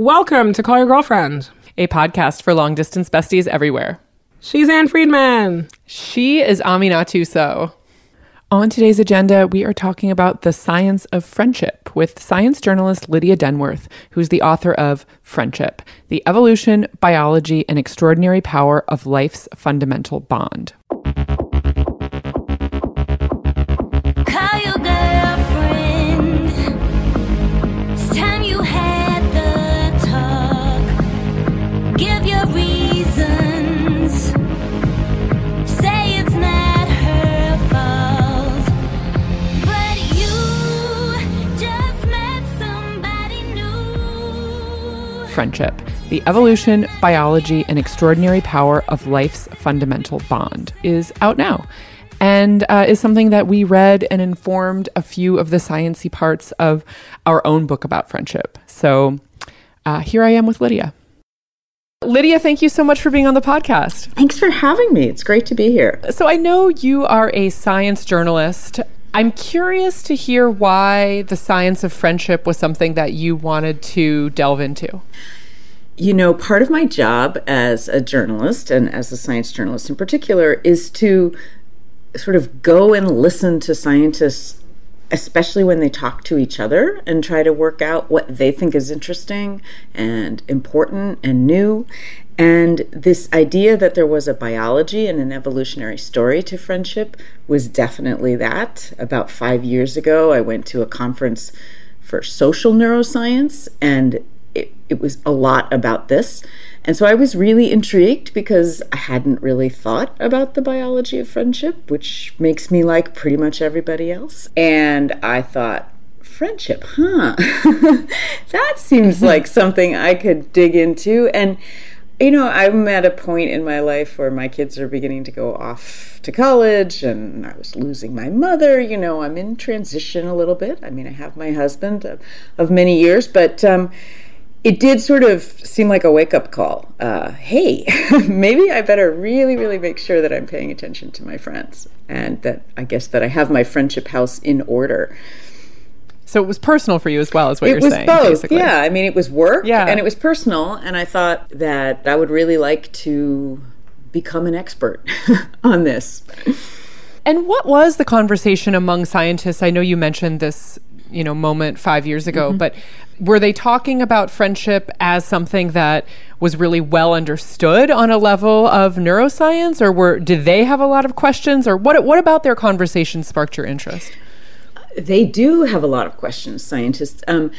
Welcome to Call Your Girlfriend, a podcast for long distance besties everywhere. She's Ann Friedman. She is Aminatou Sow. On today's agenda, we are talking about the science of friendship with science journalist Lydia Denworth, who's the author of Friendship The Evolution, Biology, and Extraordinary Power of Life's Fundamental Bond. Friendship The Evolution, Biology, and Extraordinary Power of Life's Fundamental Bond is out now and uh, is something that we read and informed a few of the sciency parts of our own book about friendship. So uh, here I am with Lydia. Lydia, thank you so much for being on the podcast. Thanks for having me. It's great to be here. So I know you are a science journalist. I'm curious to hear why the science of friendship was something that you wanted to delve into. You know, part of my job as a journalist and as a science journalist in particular is to sort of go and listen to scientists, especially when they talk to each other, and try to work out what they think is interesting and important and new. And this idea that there was a biology and an evolutionary story to friendship was definitely that. About five years ago, I went to a conference for social neuroscience, and it, it was a lot about this. And so I was really intrigued because I hadn't really thought about the biology of friendship, which makes me like pretty much everybody else. And I thought, friendship, huh? that seems like something I could dig into. And you know, I'm at a point in my life where my kids are beginning to go off to college and I was losing my mother. You know, I'm in transition a little bit. I mean, I have my husband of, of many years, but um, it did sort of seem like a wake up call. Uh, hey, maybe I better really, really make sure that I'm paying attention to my friends and that I guess that I have my friendship house in order. So it was personal for you as well, as what it you're was saying. both. Basically. Yeah, I mean, it was work, Yeah. and it was personal, and I thought that I would really like to become an expert on this. And what was the conversation among scientists? I know you mentioned this, you know, moment five years ago, mm-hmm. but were they talking about friendship as something that was really well understood on a level of neuroscience, or were did they have a lot of questions, or what? What about their conversation sparked your interest? They do have a lot of questions, scientists. Um,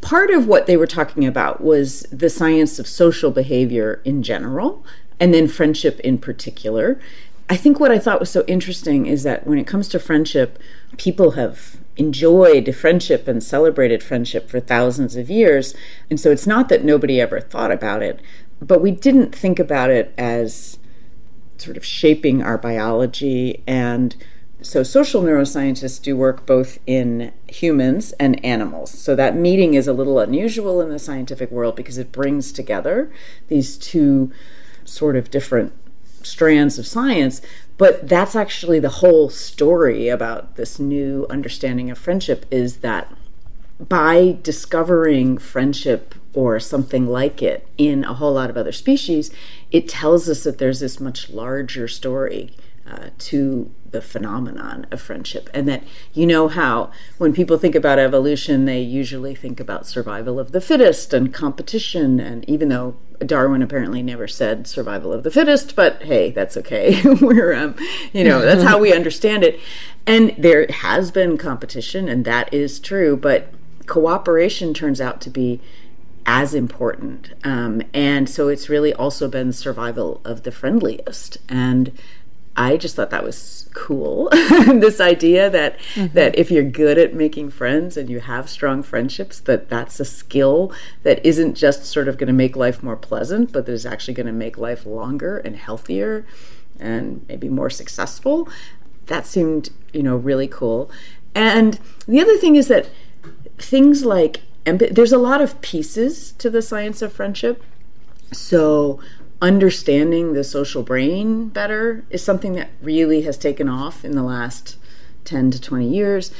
part of what they were talking about was the science of social behavior in general, and then friendship in particular. I think what I thought was so interesting is that when it comes to friendship, people have enjoyed friendship and celebrated friendship for thousands of years. And so it's not that nobody ever thought about it, but we didn't think about it as sort of shaping our biology and so social neuroscientists do work both in humans and animals. So that meeting is a little unusual in the scientific world because it brings together these two sort of different strands of science, but that's actually the whole story about this new understanding of friendship is that by discovering friendship or something like it in a whole lot of other species, it tells us that there's this much larger story uh, to the phenomenon of friendship. And that you know how when people think about evolution, they usually think about survival of the fittest and competition. And even though Darwin apparently never said survival of the fittest, but hey, that's okay. We're, um, you know, that's how we understand it. And there has been competition, and that is true, but cooperation turns out to be as important. Um, and so it's really also been survival of the friendliest. And I just thought that was cool. this idea that mm-hmm. that if you're good at making friends and you have strong friendships, that that's a skill that isn't just sort of going to make life more pleasant, but that is actually going to make life longer and healthier and maybe more successful. That seemed, you know, really cool. And the other thing is that things like there's a lot of pieces to the science of friendship. So understanding the social brain better is something that really has taken off in the last 10 to 20 years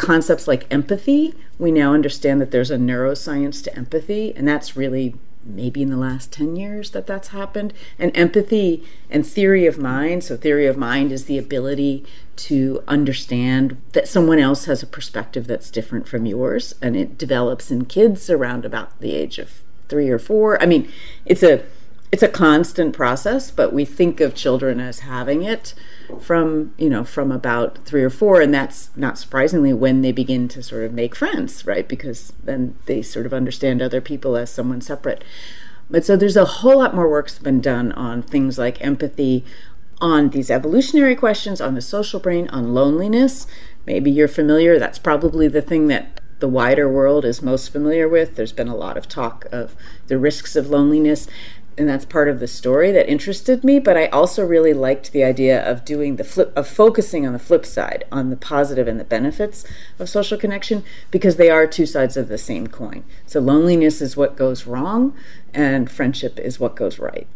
concepts like empathy. We now understand that there's a neuroscience to empathy, and that's really maybe in the last 10 years that that's happened. And empathy and theory of mind so, theory of mind is the ability to understand that someone else has a perspective that's different from yours, and it develops in kids around about the age of three or four. I mean, it's a it's a constant process, but we think of children as having it from you know from about three or four, and that's not surprisingly when they begin to sort of make friends, right? Because then they sort of understand other people as someone separate. But so there's a whole lot more work's been done on things like empathy, on these evolutionary questions, on the social brain, on loneliness. Maybe you're familiar. That's probably the thing that the wider world is most familiar with. There's been a lot of talk of the risks of loneliness and that's part of the story that interested me but i also really liked the idea of doing the flip of focusing on the flip side on the positive and the benefits of social connection because they are two sides of the same coin so loneliness is what goes wrong and friendship is what goes right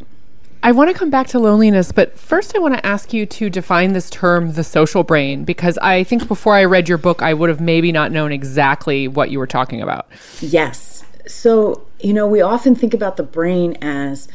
I want to come back to loneliness, but first I want to ask you to define this term, the social brain, because I think before I read your book, I would have maybe not known exactly what you were talking about. Yes. So you know, we often think about the brain as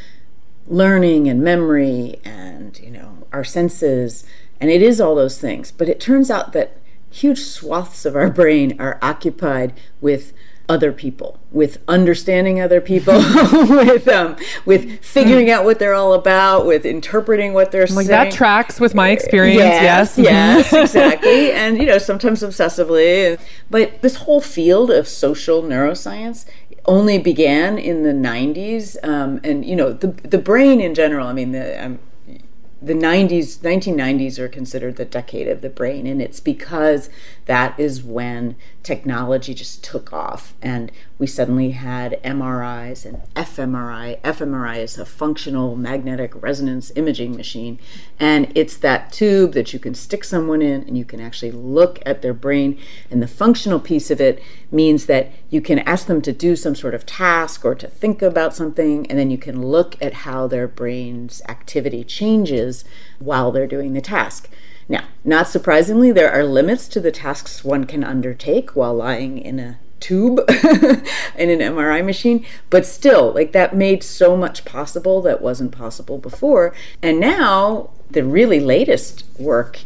learning and memory and, you know, our senses, and it is all those things. But it turns out that huge swaths of our brain are occupied with other people, with understanding other people, with um, with figuring out what they're all about, with interpreting what they're like saying. That tracks with my experience. Yes, yes, yes exactly, and you know sometimes obsessively. But this whole field of social neuroscience only began in the 90s um, and you know the the brain in general i mean the um, the 90s 1990s are considered the decade of the brain and it's because that is when technology just took off and we suddenly had MRIs and fMRI fMRI is a functional magnetic resonance imaging machine and it's that tube that you can stick someone in and you can actually look at their brain and the functional piece of it means that you can ask them to do some sort of task or to think about something and then you can look at how their brain's activity changes while they're doing the task. Now, not surprisingly, there are limits to the tasks one can undertake while lying in a tube in an MRI machine, but still, like that made so much possible that wasn't possible before. And now, the really latest work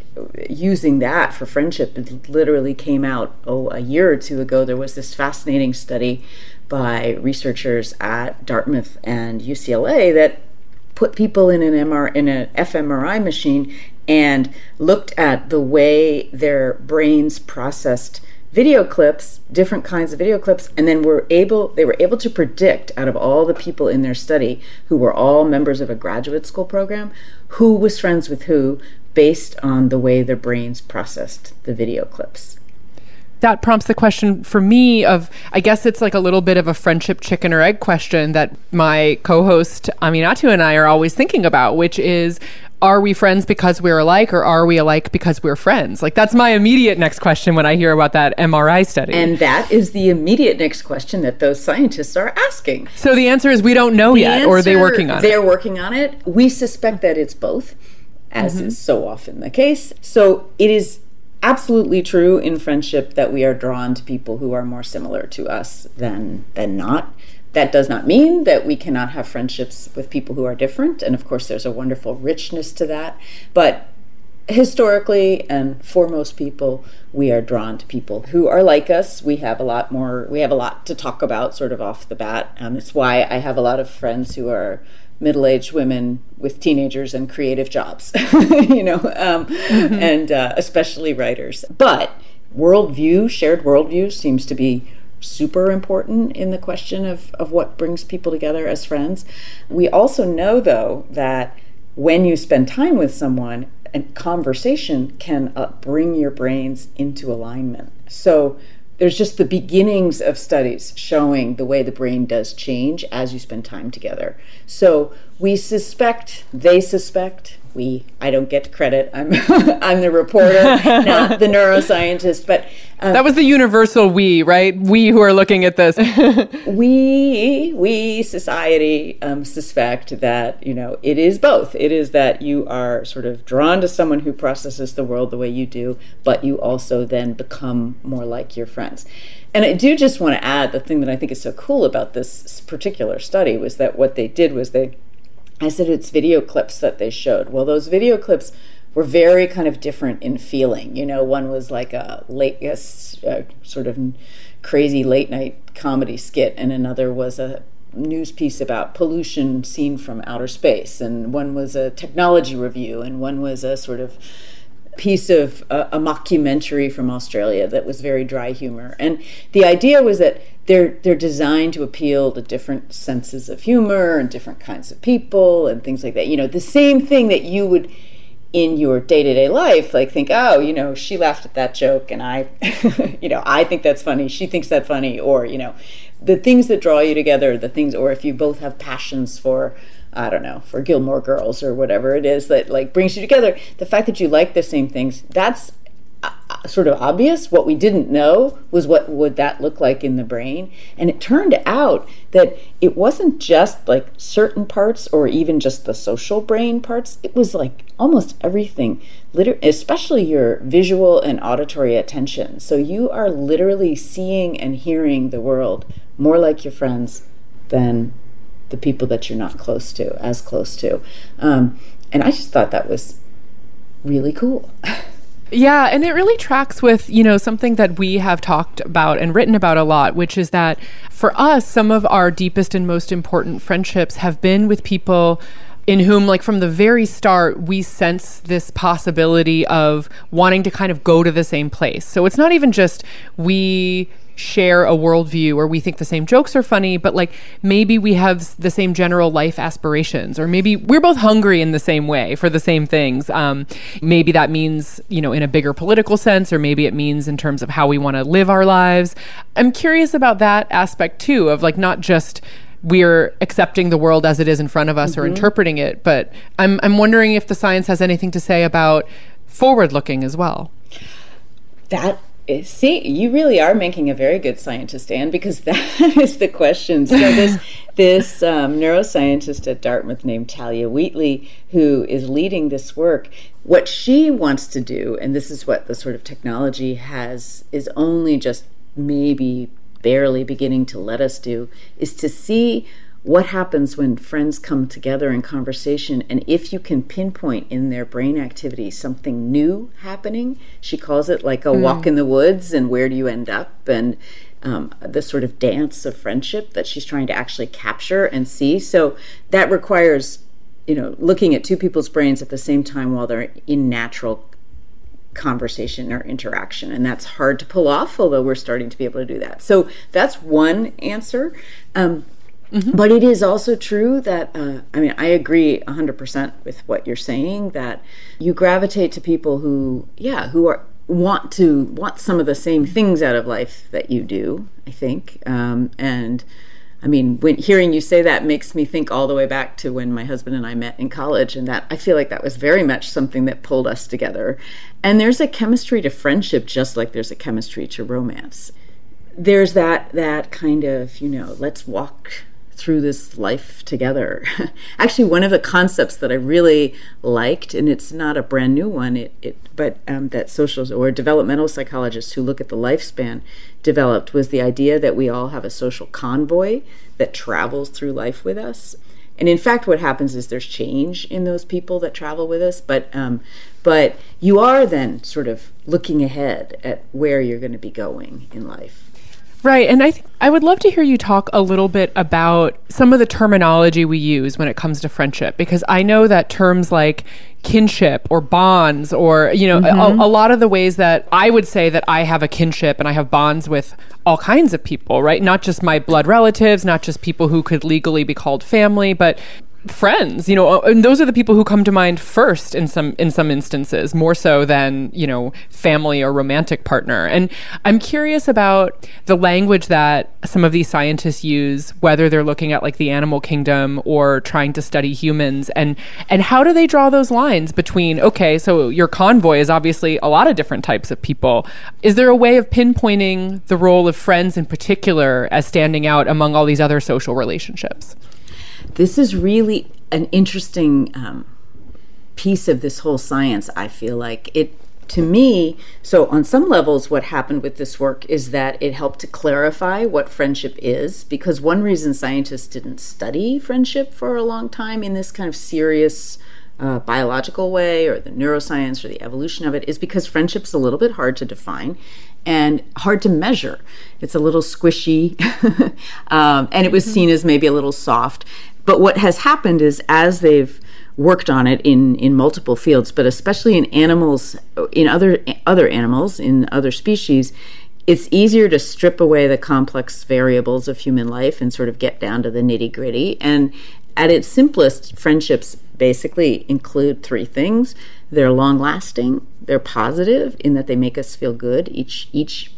using that for friendship literally came out oh a year or two ago. There was this fascinating study by researchers at Dartmouth and UCLA that put people in an MR in an fMRI machine and looked at the way their brains processed video clips, different kinds of video clips, and then were able they were able to predict out of all the people in their study who were all members of a graduate school program who was friends with who based on the way their brains processed the video clips that prompts the question for me of I guess it's like a little bit of a friendship chicken or egg question that my co-host Aminatou and I are always thinking about, which is are we friends because we're alike or are we alike because we're friends? Like that's my immediate next question when I hear about that MRI study. And that is the immediate next question that those scientists are asking. So the answer is we don't know the yet answer, or are they working on they're it? They're working on it. We suspect that it's both as mm-hmm. is so often the case. So it is absolutely true in friendship that we are drawn to people who are more similar to us than than not. That does not mean that we cannot have friendships with people who are different, and of course, there's a wonderful richness to that. But historically and for most people we are drawn to people who are like us we have a lot more we have a lot to talk about sort of off the bat um, it's why i have a lot of friends who are middle aged women with teenagers and creative jobs, you know, um, mm-hmm. and uh, especially writers. But worldview, shared worldview, seems to be super important in the question of, of what brings people together as friends. We also know, though, that when you spend time with someone, and conversation can uh, bring your brains into alignment. So there's just the beginnings of studies showing the way the brain does change as you spend time together. So we suspect, they suspect, we i don't get credit i'm i'm the reporter not the neuroscientist but um, that was the universal we right? We who are looking at this. We we society um, suspect that you know it is both. It is that you are sort of drawn to someone who processes the world the way you do but you also then become more like your friends. And I do just want to add the thing that I think is so cool about this particular study was that what they did was they I said it's video clips that they showed. Well, those video clips were very kind of different in feeling. You know, one was like a late, yes, sort of crazy late night comedy skit, and another was a news piece about pollution seen from outer space, and one was a technology review, and one was a sort of piece of uh, a mockumentary from Australia that was very dry humor. And the idea was that they're they're designed to appeal to different senses of humor and different kinds of people and things like that. You know, the same thing that you would in your day-to-day life like think oh you know she laughed at that joke and i you know i think that's funny she thinks that funny or you know the things that draw you together the things or if you both have passions for I don't know, for Gilmore Girls or whatever it is that like brings you together. The fact that you like the same things, that's uh, uh, sort of obvious. What we didn't know was what would that look like in the brain. And it turned out that it wasn't just like certain parts or even just the social brain parts. It was like almost everything, liter- especially your visual and auditory attention. So you are literally seeing and hearing the world more like your friends than the people that you're not close to, as close to. Um, and I just thought that was really cool. Yeah, and it really tracks with, you know, something that we have talked about and written about a lot, which is that for us, some of our deepest and most important friendships have been with people in whom like from the very start we sense this possibility of wanting to kind of go to the same place. So it's not even just we share a worldview or we think the same jokes are funny, but like maybe we have the same general life aspirations, or maybe we're both hungry in the same way for the same things. Um, maybe that means, you know, in a bigger political sense, or maybe it means in terms of how we want to live our lives. I'm curious about that aspect too, of like not just we're accepting the world as it is in front of us mm-hmm. or interpreting it, but I'm, I'm wondering if the science has anything to say about forward looking as well. That See, you really are making a very good scientist, Ann, because that is the question. So this this um, neuroscientist at Dartmouth named Thalia Wheatley, who is leading this work, what she wants to do, and this is what the sort of technology has, is only just maybe barely beginning to let us do, is to see what happens when friends come together in conversation and if you can pinpoint in their brain activity something new happening she calls it like a mm. walk in the woods and where do you end up? And um, the sort of dance of friendship that she's trying to actually capture and see. So that requires you know looking at two people's brains at the same time while they're in natural conversation or interaction. And that's hard to pull off although we're starting to be able to do that. So that's one answer. Um, Mm-hmm. But it is also true that, uh, I mean, I agree 100% with what you're saying that you gravitate to people who, yeah, who are want to want some of the same things out of life that you do i think. Um, and i mean when hearing you say that makes me think all the way back to when my husband and i met in college and that i feel like that was very much something that pulled us together. And there's a chemistry to friendship just like there's a chemistry to romance. There's that that kind of you know let's walk through this life together. Actually, one of the concepts that I really liked, and it's not a brand new one, it, it but um, that social or developmental psychologists who look at the lifespan developed was the idea that we all have a social convoy that travels through life with us. And in fact, what happens is there's change in those people that travel with us, but um, but you are then sort of looking ahead at where you're going to be going in life. Right. And I th- I would love to hear you talk a little bit about some of the terminology we use when it comes to friendship because I know that terms like kinship or bonds or you know mm-hmm. a, a, lot of the ways that I would say that I have a kinship and I have bonds with all kinds of people, right? Not just my blood relatives, not just people who could legally be called family, but friends you know uh, and those are the people who come to mind first in some in some instances more so than you know family or romantic partner. And i'm curious about the language that some of these scientists use whether they're looking at like the animal kingdom or trying to study humans and and how do they draw those lines between okay so your convoy is obviously a lot of different types of people. Is there a way of pinpointing the role of friends in particular as standing out among all these other social relationships this is really an interesting um, piece of this whole science. I feel like it to me, so on some levels, what happened with this work is that it helped to clarify what friendship is. Because one reason scientists didn't study friendship for a long time in this kind of serious uh, biological way or the neuroscience or the evolution of it is because friendship's a little bit hard to define and hard to measure. It's a little squishy, um, and it was seen as maybe a little soft. But what has happened is as they've worked on it in, in multiple fields, but especially in animals, in other other animals, in other species, it's easier to strip away the complex variables of human life and sort of get down to the nitty gritty. And at its simplest, friendships basically include three things: they're long lasting, they're positive in that they make us feel good each each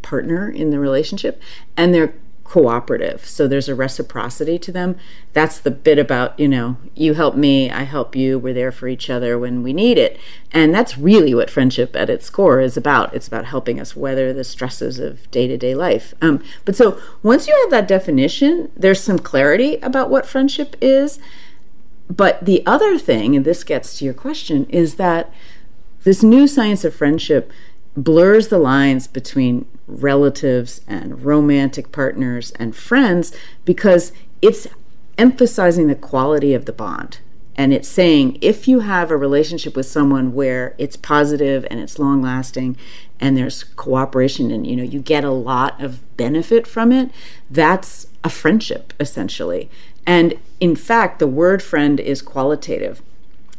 partner in the relationship, and they're cooperative. So there's a reciprocity to them. That's the bit about, you know, you help me, I help you, we're there for each other when we need it. And that's really what friendship at its core is about. It's about helping us weather the stresses of day to day life. Um, but so once you have that definition, there's some clarity about what friendship is. But the other thing, and this gets to your question, is that this new science of friendship blurs the lines between relatives and romantic partners and friends because it's emphasizing the quality of the bond. And it's saying if you have a relationship with someone where it's positive and it's long lasting and there's cooperation and you know you get a lot of benefit from it, that's a friendship essentially. And in fact, the word friend is qualitative.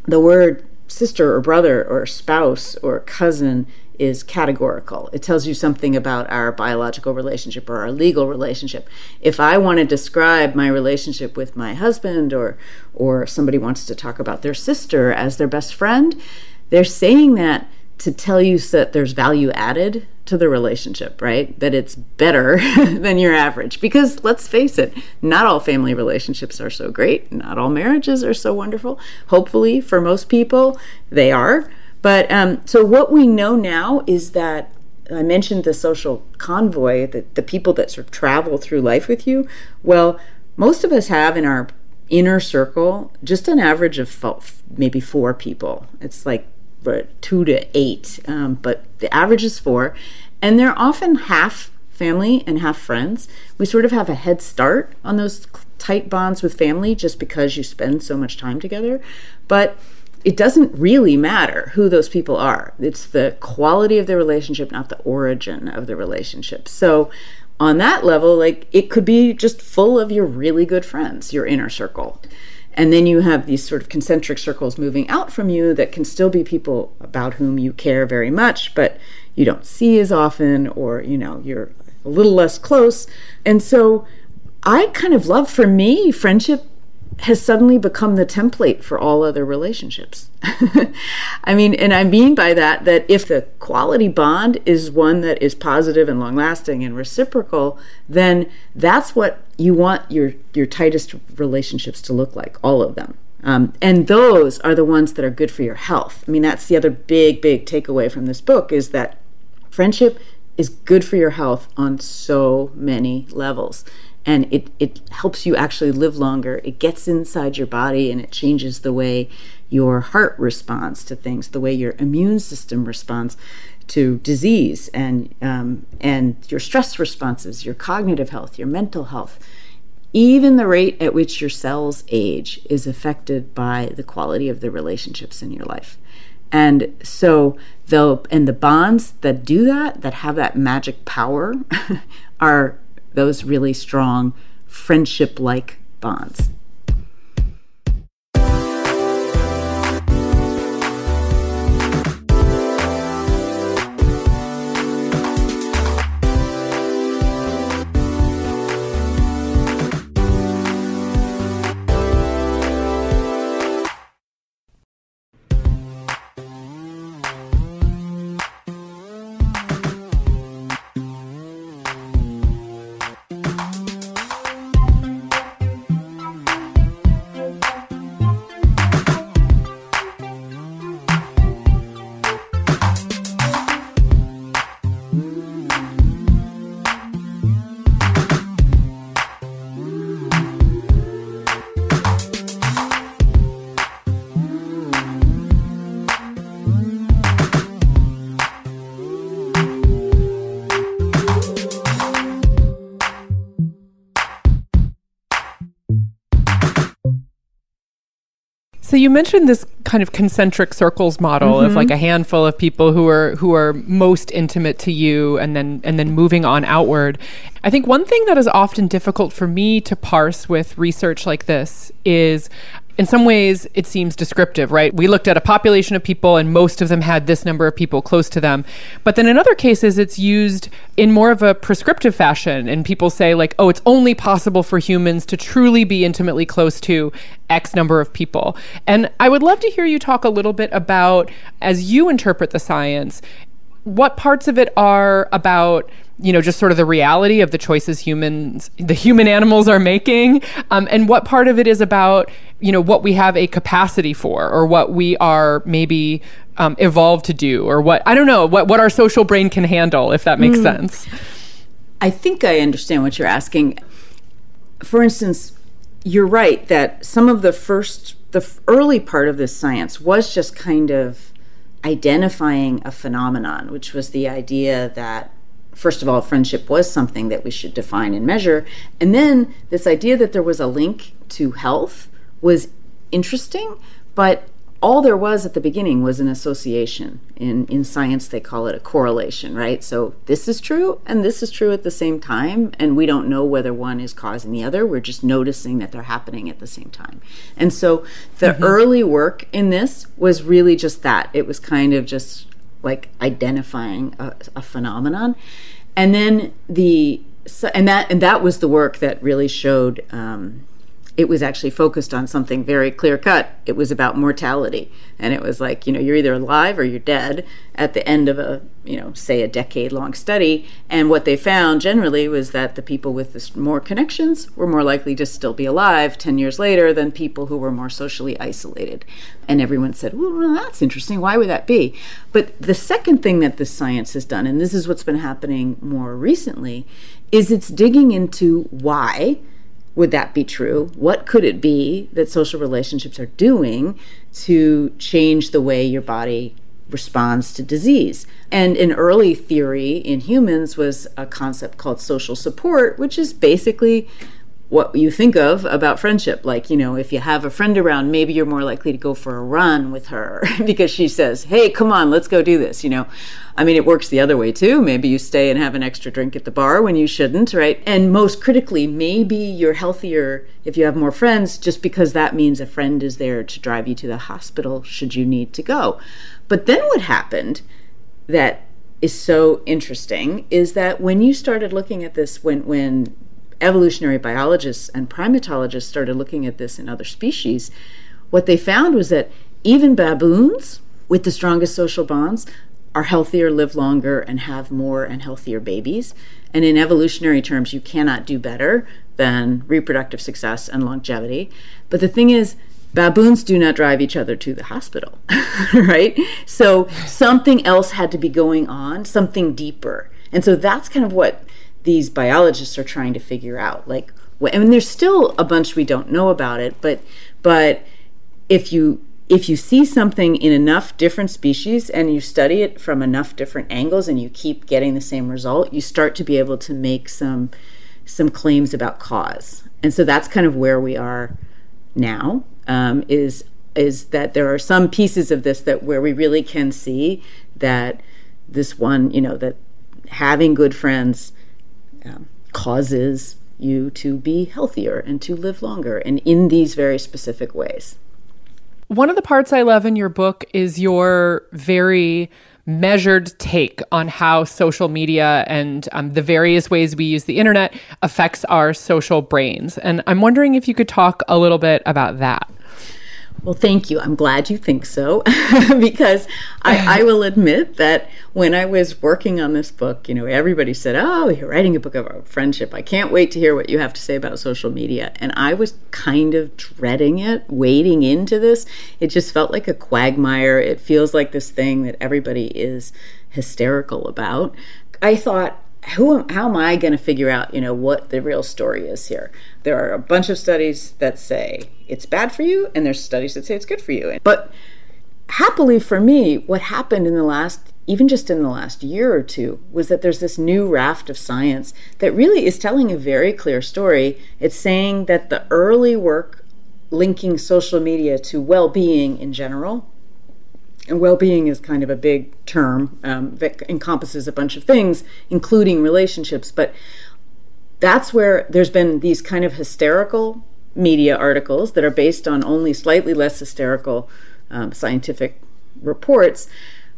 The word sister or brother or spouse or cousin is categorical. It tells you something about our biological relationship or our legal relationship. If I want to describe my relationship with my husband or or somebody wants to talk about their sister as their best friend, they're saying that to tell you that there's value added to the relationship, right? That it's better than your average. Because let's face it, not all family relationships are so great. Not all marriages are so wonderful. Hopefully, for most people, they are. But um, so what we know now is that I mentioned the social convoy, the, the people that sort of travel through life with you. Well, most of us have in our inner circle just an average of maybe four people. It's like two to eight, um, but the average is four. And they're often half family and half friends. We sort of have a head start on those tight bonds with family just because you spend so much time together. But it doesn't really matter who those people are. It's the quality of the relationship, not the origin of the relationship. So, on that level, like it could be just full of your really good friends, your inner circle. And then you have these sort of concentric circles moving out from you that can still be people about whom you care very much, but you don't see as often, or, you know, you're a little less close. And so I kind of love, for me, friendship has suddenly become the template for all other relationships. I mean, and I mean by that that if the quality bond is one that is positive and long lasting and reciprocal, then that's what you want your, your tightest relationships to look like, all of them. Um, and those are the ones that are good for your health. I mean, that's the other big, big takeaway from this book is that friendship is good for your health on so many levels and it, it helps you actually live longer. It gets inside your body and it changes the way your heart responds to things, the way your immune system responds to disease, and um, and your stress responses, your cognitive health, your mental health. Even the rate at which your cells age is affected by the quality of the relationships in your life. And so the and the bonds that do that, that have that magic power, are those really strong friendship like bonds. So you mentioned this kind of concentric circles model mm-hmm. of like a handful of people who are who are most intimate to you and then and then moving on outward. I think one thing that is often difficult for me to parse with research like this is in some ways it seems descriptive, right? We looked at a population of people and most of them had this number of people close to them. But then in other cases it's used in more of a prescriptive fashion and people say like, "Oh, it's only possible for humans to truly be intimately close to X number of people." And I would love to hear you talk a little bit about as you interpret the science, what parts of it are about you know just sort of the reality of the choices humans the human animals are making um, and what part of it is about you know what we have a capacity for or what we are maybe um, evolved to do or what i don't know what, what our social brain can handle if that makes mm. sense i think i understand what you're asking for instance you're right that some of the first the early part of this science was just kind of identifying a phenomenon which was the idea that first of all, friendship was something that we should define and measure. And then this idea that there was a link to health was interesting, but all there was at the beginning was an association. In, in science, they call it a correlation, right? So this is true and this is true at the same time, and we don't know whether one is causing the other. We're just noticing that they're happening at the same time. And so the mm-hmm. early work in this was really just that. It was kind of just like identifying a, a phenomenon, and then the so, and that and that was the work that really showed. Um, it was actually focused on something very clear cut. It was about mortality. And it was like, you know, you're either alive or you're dead at the end of a, you know, say a decade long study. And what they found generally was that the people with more connections were more likely to still be alive 10 years later than people who were more socially isolated. And everyone said, well, that's interesting. Why would that be? But the second thing that this science has done, and this is what's been happening more recently, is it's digging into why would that be true? What could it be that social relationships are doing to change the way your body responds to disease? And an early theory in humans was a concept called social support, which is basically what you think of about friendship. Like, you know, if you have a friend around, maybe you're more likely to go for a run with her because she says, hey, come on, let's go do this, you know. I mean, it works the other way too. Maybe you stay and have an extra drink at the bar when you shouldn't, right? And most critically, maybe you're healthier if you have more friends just because that means a friend is there to drive you to the hospital should you need to go. But then what happened that is so interesting is that when you started looking at this when when evolutionary biologists and primatologists started looking at this in other species, what they found was that even baboons with the strongest social bonds are healthier, live longer, and have more and healthier babies. And in evolutionary terms, you cannot do better than reproductive success and longevity. But the thing is, baboons do not drive each other to the hospital, right? So something else had to be going on, something deeper. And so that's kind of what these biologists are trying to figure out like mean there's still a bunch we don't know about it but but if you if you see something in enough different species and you study it from enough different angles and you keep getting the same result you start to be able to make some some claims about cause. And so that's kind of where we are now um, is is that there are some pieces of this that where we really can see that this one you know that having good friends um, causes you to be healthier and to live longer, and in these very specific ways. One of the parts I love in your book is your very measured take on how social media and um, the various ways we use the internet affects our social brains. And I'm wondering if you could talk a little bit about that. Well, thank you. I'm glad you think so because I, I, will admit that when I was working on this book, you know, everybody said, Oh, you're writing a book about friendship. I can't wait to hear what you have to say about social media. And I was kind of dreading it, wading into this. It just felt like a quagmire. It feels like this thing that everybody is hysterical about. I thought, who am, how am I going to figure out, you know, what the real story is here? There are a bunch of studies that say it's bad for you, and there's studies that say it's good for you. But happily for me, what happened in the last, even just in the last year or two, was that there's this new raft of science that really is telling a very clear story. It's saying that the early work linking social media to well being in general. And well being is kind of a big term um, that encompasses a bunch of things, including relationships. But that's where there's been these kind of hysterical media articles that are based on only slightly less hysterical um, scientific reports.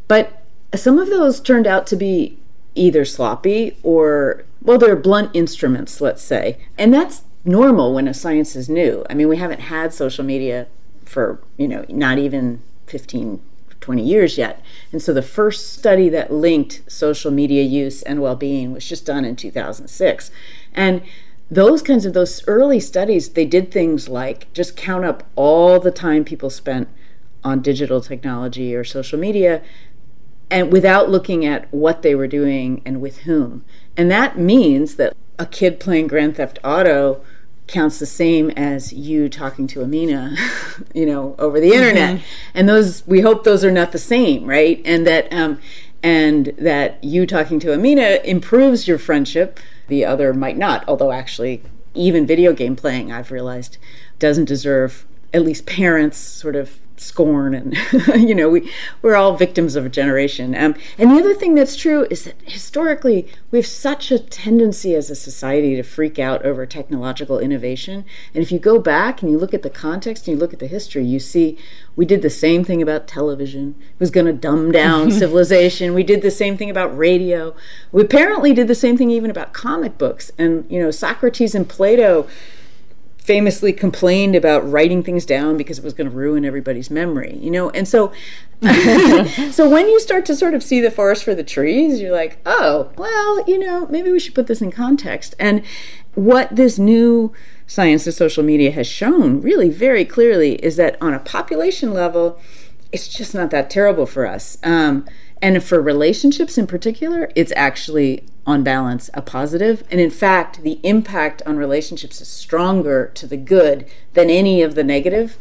But some of those turned out to be either sloppy or, well, they're blunt instruments, let's say. And that's normal when a science is new. I mean, we haven't had social media for, you know, not even 15, 20 years yet. And so the first study that linked social media use and well being was just done in 2006. And those kinds of those early studies, they did things like just count up all the time people spent on digital technology or social media and without looking at what they were doing and with whom. And that means that a kid playing Grand Theft Auto counts the same as you talking to Amina, you know, over the internet. Mm-hmm. And those, we hope those are not the same, right? And that, um, and that you talking to Amina improves your friendship. The other might not, although actually, even video game playing, I've realized, doesn't deserve at least parents sort of scorn and you know we we're all victims of a generation. Um, and the other thing that's true is that historically we have such a tendency as a society to freak out over technological innovation. And if you go back and you look at the context and you look at the history you see we did the same thing about television. It was going to dumb down civilization. We did the same thing about radio. We apparently did the same thing even about comic books. And you know socrates and plato famously complained about writing things down because it was going to ruin everybody's memory, you know? And so so when you start to sort of see the forest for the trees, you're like, "Oh, well, you know, maybe we should put this in context." And what this new science of social media has shown really very clearly is that on a population level, it's just not that terrible for us. Um, and for relationships in particular, it's actually on balance a positive. And in fact, the impact on relationships is stronger to the good than any of the negative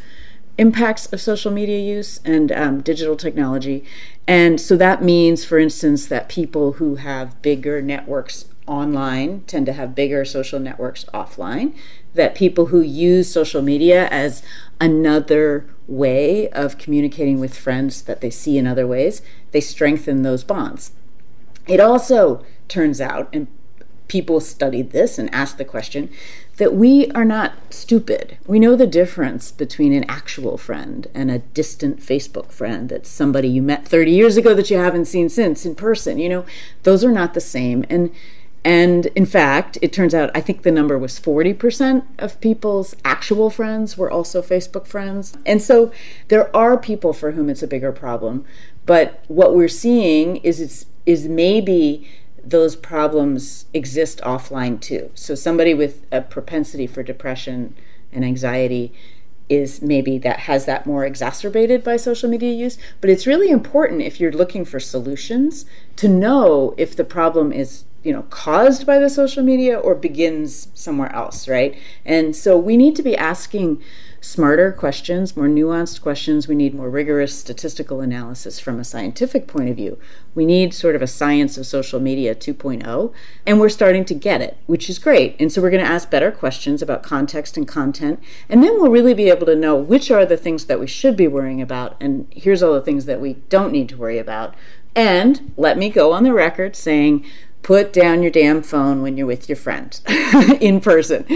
impacts of social media use and um, digital technology. And so that means, for instance, that people who have bigger networks online tend to have bigger social networks offline, that people who use social media as another way of communicating with friends that they see in other ways, they strengthen those bonds. It also turns out, and people studied this and asked the question, that we are not stupid. We know the difference between an actual friend and a distant Facebook friend that's somebody you met 30 years ago that you haven't seen since in person. You know, those are not the same. And and in fact, it turns out I think the number was 40% of people's actual friends were also Facebook friends. And so there are people for whom it's a bigger problem. But what we're seeing is it's is maybe those problems exist offline too. So somebody with a propensity for depression and anxiety is maybe that has that more exacerbated by social media use but it's really important if you're looking for solutions to know if the problem is you know caused by the social media or begins somewhere else right and so we need to be asking smarter questions, more nuanced questions. We need more rigorous statistical analysis from a scientific point of view. We need sort of a science of social media 2.0, and we're starting to get it, which is great. And so we're going to ask better questions about context and content, and then we'll really be able to know which are the things that we should be worrying about, and here's all the things that we don't need to worry about. And let me go on the record saying put down your damn phone when you're with your friend in person.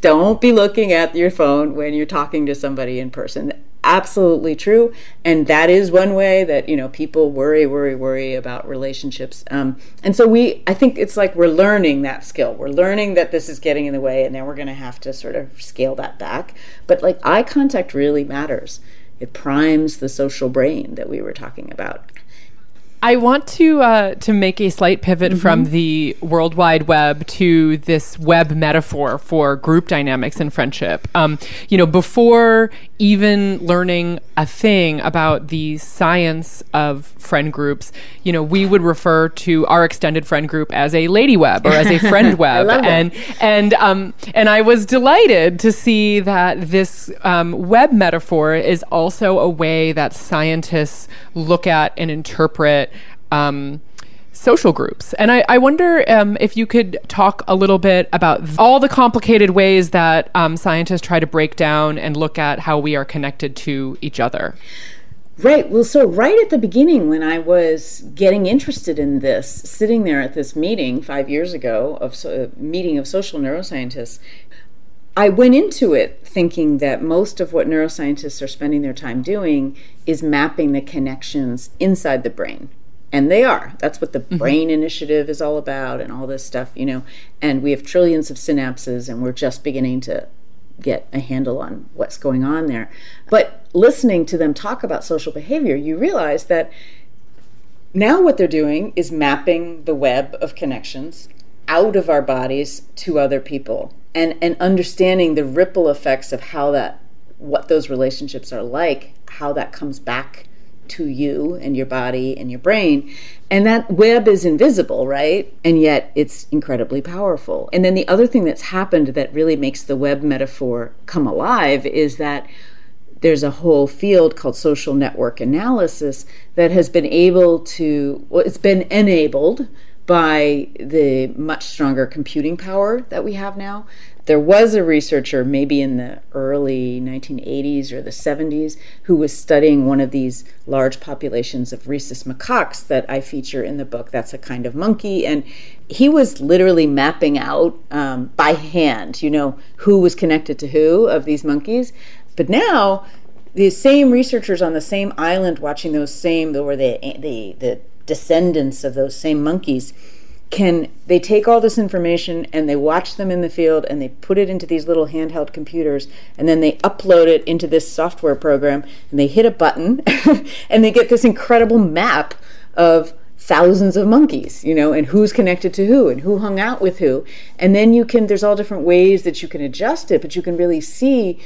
Don't be looking at your phone when you're talking to somebody in person. Absolutely true, and that is one way that you know people worry, worry, worry about relationships. Um, and so we, I think it's like we're learning that skill. We're learning that this is getting in the way, and then we're going to have to sort of scale that back. But like eye contact really matters. It primes the social brain that we were talking about. I want to uh, to make a slight pivot mm-hmm. from the World Wide Web to this web metaphor for group dynamics and friendship. Um, you know, before even learning a thing about the science of friend groups, you know, we would refer to our extended friend group as a lady web or as a friend web, and and um, and I was delighted to see that this um, web metaphor is also a way that scientists look at and interpret um, social groups. And I, I wonder um, if you could talk a little bit about all the complicated ways that um, scientists try to break down and look at how we are connected to each other. Right. Well, so right at the beginning, when I was getting interested in this, sitting there at this meeting five years ago of so, meeting of social neuroscientists, I went into it thinking that most of what neuroscientists are spending their time doing is mapping the connections inside the brain. And they are. That's what the mm-hmm. Brain Initiative is all about, and all this stuff, you know. And we have trillions of synapses, and we're just beginning to get a handle on what's going on there. But listening to them talk about social behavior, you realize that now what they're doing is mapping the web of connections out of our bodies to other people and, and understanding the ripple effects of how that what those relationships are like, how that comes back to you and your body and your brain. And that web is invisible, right? And yet it's incredibly powerful. And then the other thing that's happened that really makes the web metaphor come alive is that there's a whole field called social network analysis that has been able to, well, it's been enabled by the much stronger computing power that we have now there was a researcher, maybe in the early 1980s or the 70s, who was studying one of these large populations of rhesus macaques that I feature in the book. That's a kind of monkey. And he was literally mapping out um, by hand, you know, who was connected to who of these monkeys. But now, the same researchers on the same island watching those same, or the, the, the descendants of those same monkeys, can they take all this information and they watch them in the field and they put it into these little handheld computers and then they upload it into this software program and they hit a button and they get this incredible map of thousands of monkeys, you know, and who's connected to who and who hung out with who. And then you can, there's all different ways that you can adjust it, but you can really see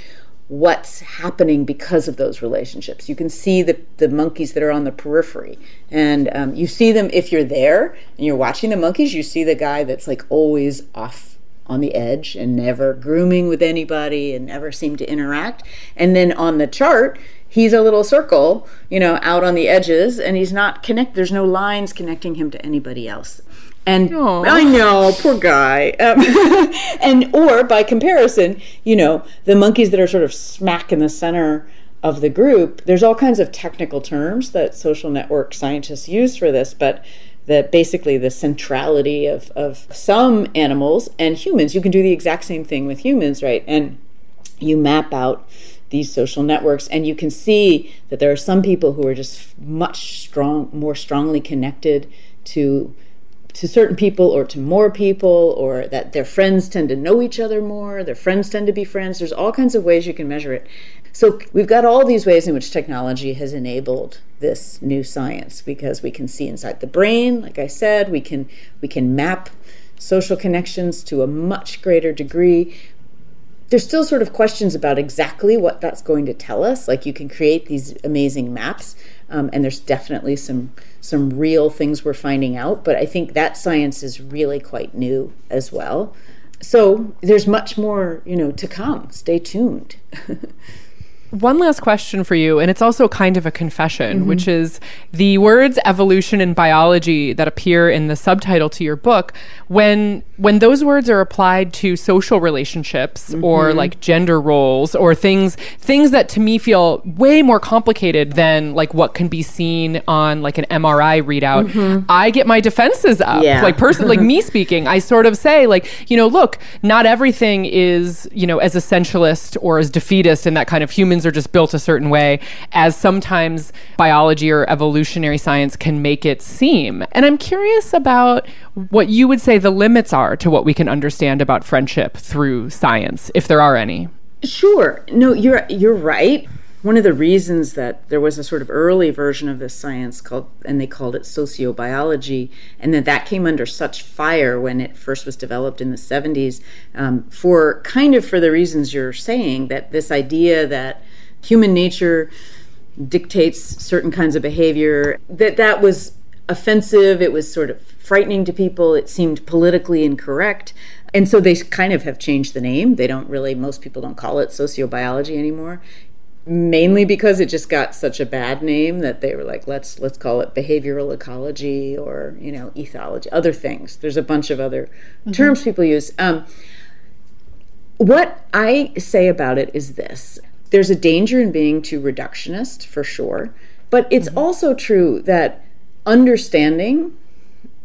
what's happening because of those relationships. You can see the, the monkeys that are on the periphery. And um, you see them if you're there and you're watching the monkeys, you see the guy that's like always off on the edge and never grooming with anybody and never seem to interact. And then on the chart, he's a little circle, you know, out on the edges and he's not connect there's no lines connecting him to anybody else. And Aww. I know, poor guy. Um, and or by comparison, you know, the monkeys that are sort of smack in the center of the group, there's all kinds of technical terms that social network scientists use for this, but that basically the centrality of, of some animals and humans, you can do the exact same thing with humans, right? And you map out these social networks and you can see that there are some people who are just much strong more strongly connected to to certain people or to more people or that their friends tend to know each other more their friends tend to be friends. There's all kinds of ways you can measure it. So we've got all these ways in which technology has enabled this new science because we can see inside the brain like i said we can we can map social connections to a much greater degree. There's still sort of questions about exactly what that's going to tell us. Like you can create these amazing maps um, and there's definitely some some real things we're finding out. But I think that science is really quite new as well. So there's much more, you know, to come. Stay tuned. One last question for you, and it's also kind of a confession, mm-hmm. which is the words evolution and biology that appear in the subtitle to your book. When when those words are applied to social relationships mm-hmm. or like gender roles or things things that to me feel way more complicated than like what can be seen on like an MRI readout, mm-hmm. I get my defenses up. Yeah. Like person like me speaking, I sort of say like, you know, look, not everything is, you know, as essentialist or as defeatist in that kind of human are just built a certain way, as sometimes biology or evolutionary science can make it seem. And I'm curious about what you would say the limits are to what we can understand about friendship through science, if there are any. Sure. No, you're you're right one of the reasons that there was a sort of early version of this science called and they called it sociobiology and that that came under such fire when it first was developed in the 70s um, for kind of for the reasons you're saying that this idea that human nature dictates certain kinds of behavior. That that was offensive it was sort of frightening to people it seemed politically incorrect. And so they kind of have changed the name. They don't really most people don't call it sociobiology anymore. Mainly because it just got such a bad name that they were like let's let's call it behavioral ecology or you know ethology other things. There's a bunch of other mm-hmm. terms people use. Um, what i say about it is this there's a danger in being too reductionist for sure but it's mm-hmm. also true that understanding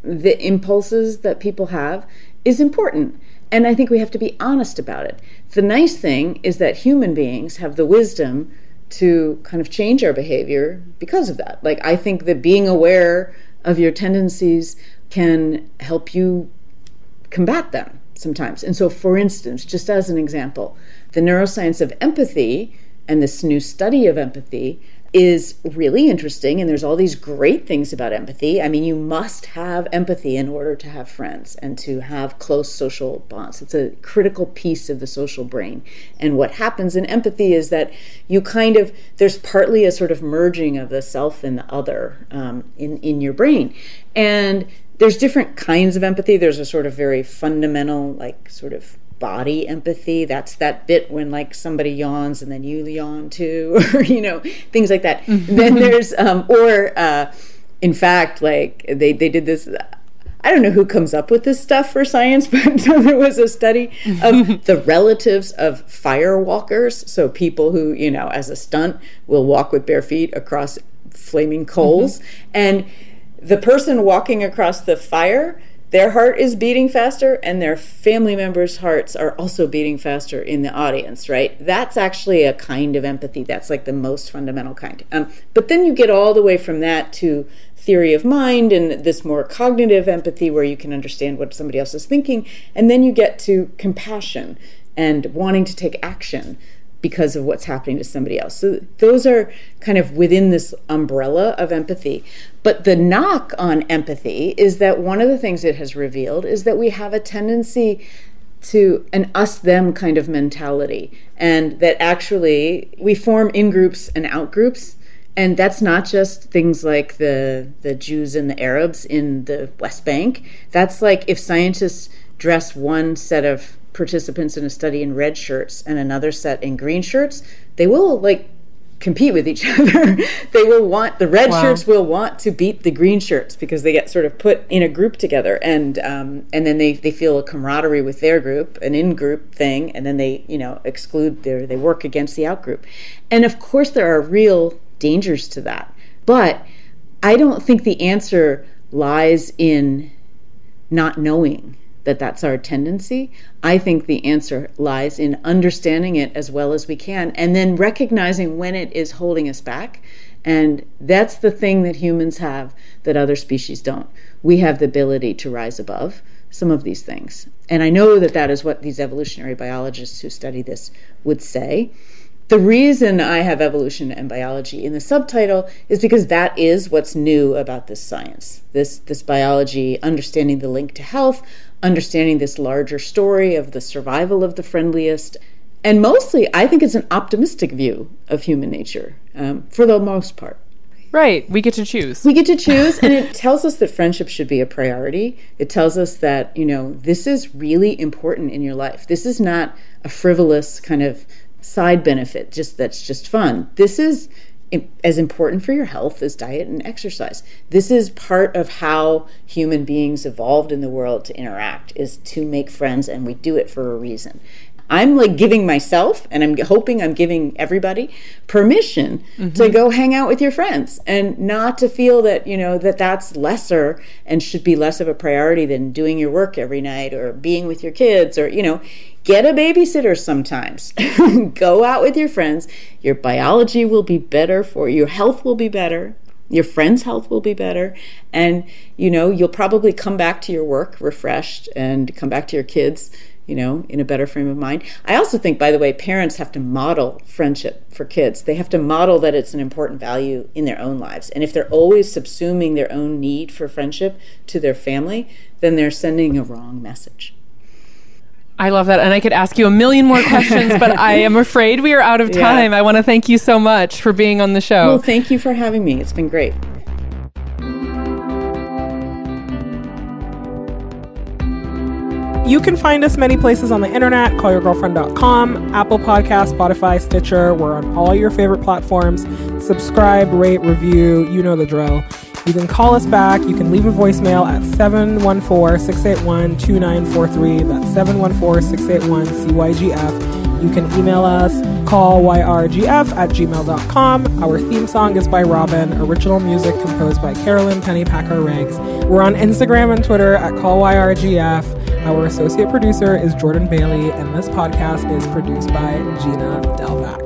the impulses that people have is important and I think we have to be honest about it. The nice thing is that human beings have the wisdom to kind of change our behavior because of that. Like, I think that being aware of your tendencies can help you combat them sometimes. And so, for instance, just as an example, the neuroscience of empathy and this new study of empathy is really interesting and there's all these great things about empathy. I mean, you must have empathy in order to have friends and to have close social bonds. It's a critical piece of the social brain. And what happens in empathy is that you kind of there's partly a sort of merging of the self and the other um, in in your brain. And there's different kinds of empathy. There's a sort of very fundamental, like sort of body empathy. That's that bit when like somebody yawns and then you yawn too, or you know things like that. Mm-hmm. then there's um, or uh, in fact like they they did this. I don't know who comes up with this stuff for science, but there was a study of the relatives of fire walkers. So people who, you know, as a stunt will walk with bare feet across flaming coals. Mm-hmm. And the person walking across the fire their heart is beating faster and their family members' hearts are also beating faster in the audience, right? That's actually a kind of empathy. That's like the most fundamental kind. Um, but then you get all the way from that to theory of mind and this more cognitive empathy where you can understand what somebody else is thinking. And then you get to compassion and wanting to take action because of what's happening to somebody else. So those are kind of within this umbrella of empathy. But the knock on empathy is that one of the things it has revealed is that we have a tendency to an us them kind of mentality and that actually we form in groups and out groups and that's not just things like the the Jews and the Arabs in the West Bank that's like if scientists dress one set of participants in a study in red shirts and another set in green shirts, they will like compete with each other. they will want the red wow. shirts will want to beat the green shirts because they get sort of put in a group together, and um, and then they, they feel a camaraderie with their group, an in group thing, and then they you know exclude their they work against the out group, and of course there are real dangers to that, but I don't think the answer lies in not knowing that that's our tendency. I think the answer lies in understanding it as well as we can and then recognizing when it is holding us back. And that's the thing that humans have that other species don't. We have the ability to rise above some of these things. And I know that that is what these evolutionary biologists who study this would say. The reason I have evolution and biology in the subtitle is because that is what's new about this science. This this biology understanding the link to health, understanding this larger story of the survival of the friendliest. And mostly, I think it's an optimistic view of human nature um, for the most part. Right. We get to choose. We get to choose, and it tells us that friendship should be a priority. It tells us that, you know, this is really important in your life. This is not a frivolous kind of side benefit, just that's just fun. This is as important for your health as diet and exercise. This is part of how human beings evolved in the world to interact is to make friends and we do it for a reason. I'm like giving myself and I'm hoping I'm giving everybody permission mm-hmm. to go hang out with your friends and not to feel that, you know, that that's lesser and should be less of a priority than doing your work every night or being with your kids or, you know, Get a babysitter sometimes. Go out with your friends. Your biology will be better for. Your health will be better. Your friend's health will be better. And, you know, you'll probably come back to your work refreshed and come back to your kids, you know, in a better frame of mind. I also think, by the way, parents have to model friendship for kids. They have to model that it's an important value in their own lives. And if they're always subsuming their own need for friendship to their family, then they're sending a wrong message. I love that. And I could ask you a million more questions, but I am afraid we are out of time. Yeah. I want to thank you so much for being on the show. Well, thank you for having me. It's been great. You can find us many places on the internet, callyourgirlfriend.com, Apple Podcast, Spotify, Stitcher. We're on all your favorite platforms. Subscribe, rate, review, you know the drill. You can call us back. You can leave a voicemail at 714 681 2943. That's 714 681 CYGF. You can email us, callyrgf at gmail.com. Our theme song is by Robyn, original music composed by Carolyn Pennypacker Riggs. We're on Instagram and Twitter at callyrgf. Our associate producer is Jordan Bailey, and this podcast is produced by Gina Delvac.